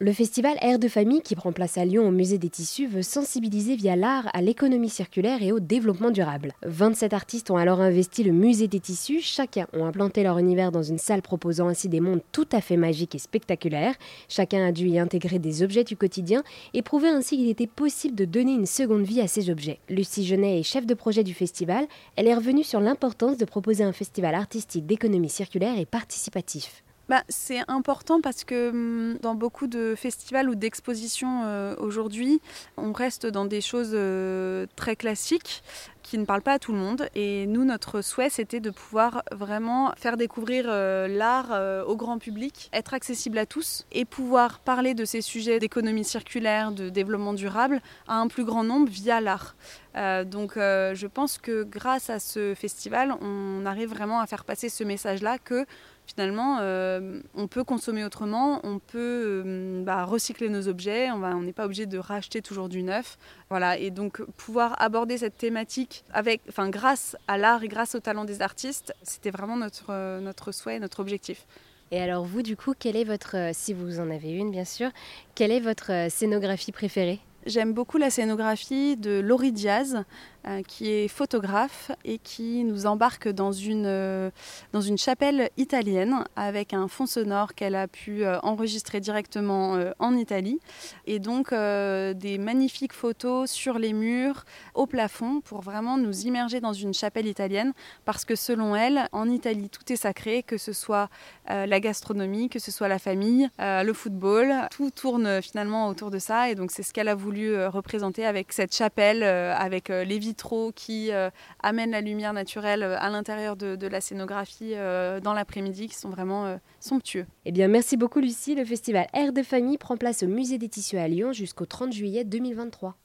Le festival Air de famille qui prend place à Lyon au musée des tissus veut sensibiliser via l'art à l'économie circulaire et au développement durable. 27 artistes ont alors investi le musée des tissus, chacun ont implanté leur univers dans une salle proposant ainsi des mondes tout à fait magiques et spectaculaires. Chacun a dû y intégrer des objets du quotidien et prouver ainsi qu'il était possible de donner une seconde vie à ces objets. Lucie Genet est chef de projet du festival, elle est revenue sur l'importance de proposer un festival artistique d'économie circulaire et participatif. Bah, c'est important parce que hum, dans beaucoup de festivals ou d'expositions euh, aujourd'hui, on reste dans des choses euh, très classiques qui ne parlent pas à tout le monde. Et nous, notre souhait, c'était de pouvoir vraiment faire découvrir euh, l'art au grand public, être accessible à tous et pouvoir parler de ces sujets d'économie circulaire, de développement durable à un plus grand nombre via l'art. donc je pense que grâce à ce festival, on arrive vraiment à faire passer ce message-là que finalement, euh, on peut consommer autrement, on peut euh, bah, recycler nos objets, on n'est pas obligé de racheter toujours du neuf. Voilà, et donc pouvoir aborder cette thématique avec, enfin, grâce à l'art et grâce au talent des artistes, c'était vraiment notre, euh, notre souhait, notre objectif. Et alors vous, du coup, quelle est votre, si vous en avez une bien sûr, quelle est votre scénographie préférée? J'aime beaucoup la scénographie de Laurie Diaz, qui est photographe et qui nous embarque dans une, euh, dans une chapelle italienne avec un fond sonore qu'elle a pu euh, enregistrer directement en Italie. Et donc des magnifiques photos sur les murs, au plafond, pour vraiment nous immerger dans une chapelle italienne. Parce que selon elle, en Italie, tout est sacré, que ce soit la gastronomie, que ce soit la famille, le football. Tout tourne finalement autour de ça. Et donc c'est ce qu'elle a voulu représenter avec cette chapelle, avec les vitres qui euh, amènent la lumière naturelle euh, à l'intérieur de, la scénographie euh, dans l'après-midi qui sont vraiment somptueux. Eh bien, merci beaucoup Lucie. Le festival Air de famille prend place au musée des tissus à Lyon jusqu'au 30 juillet 2023.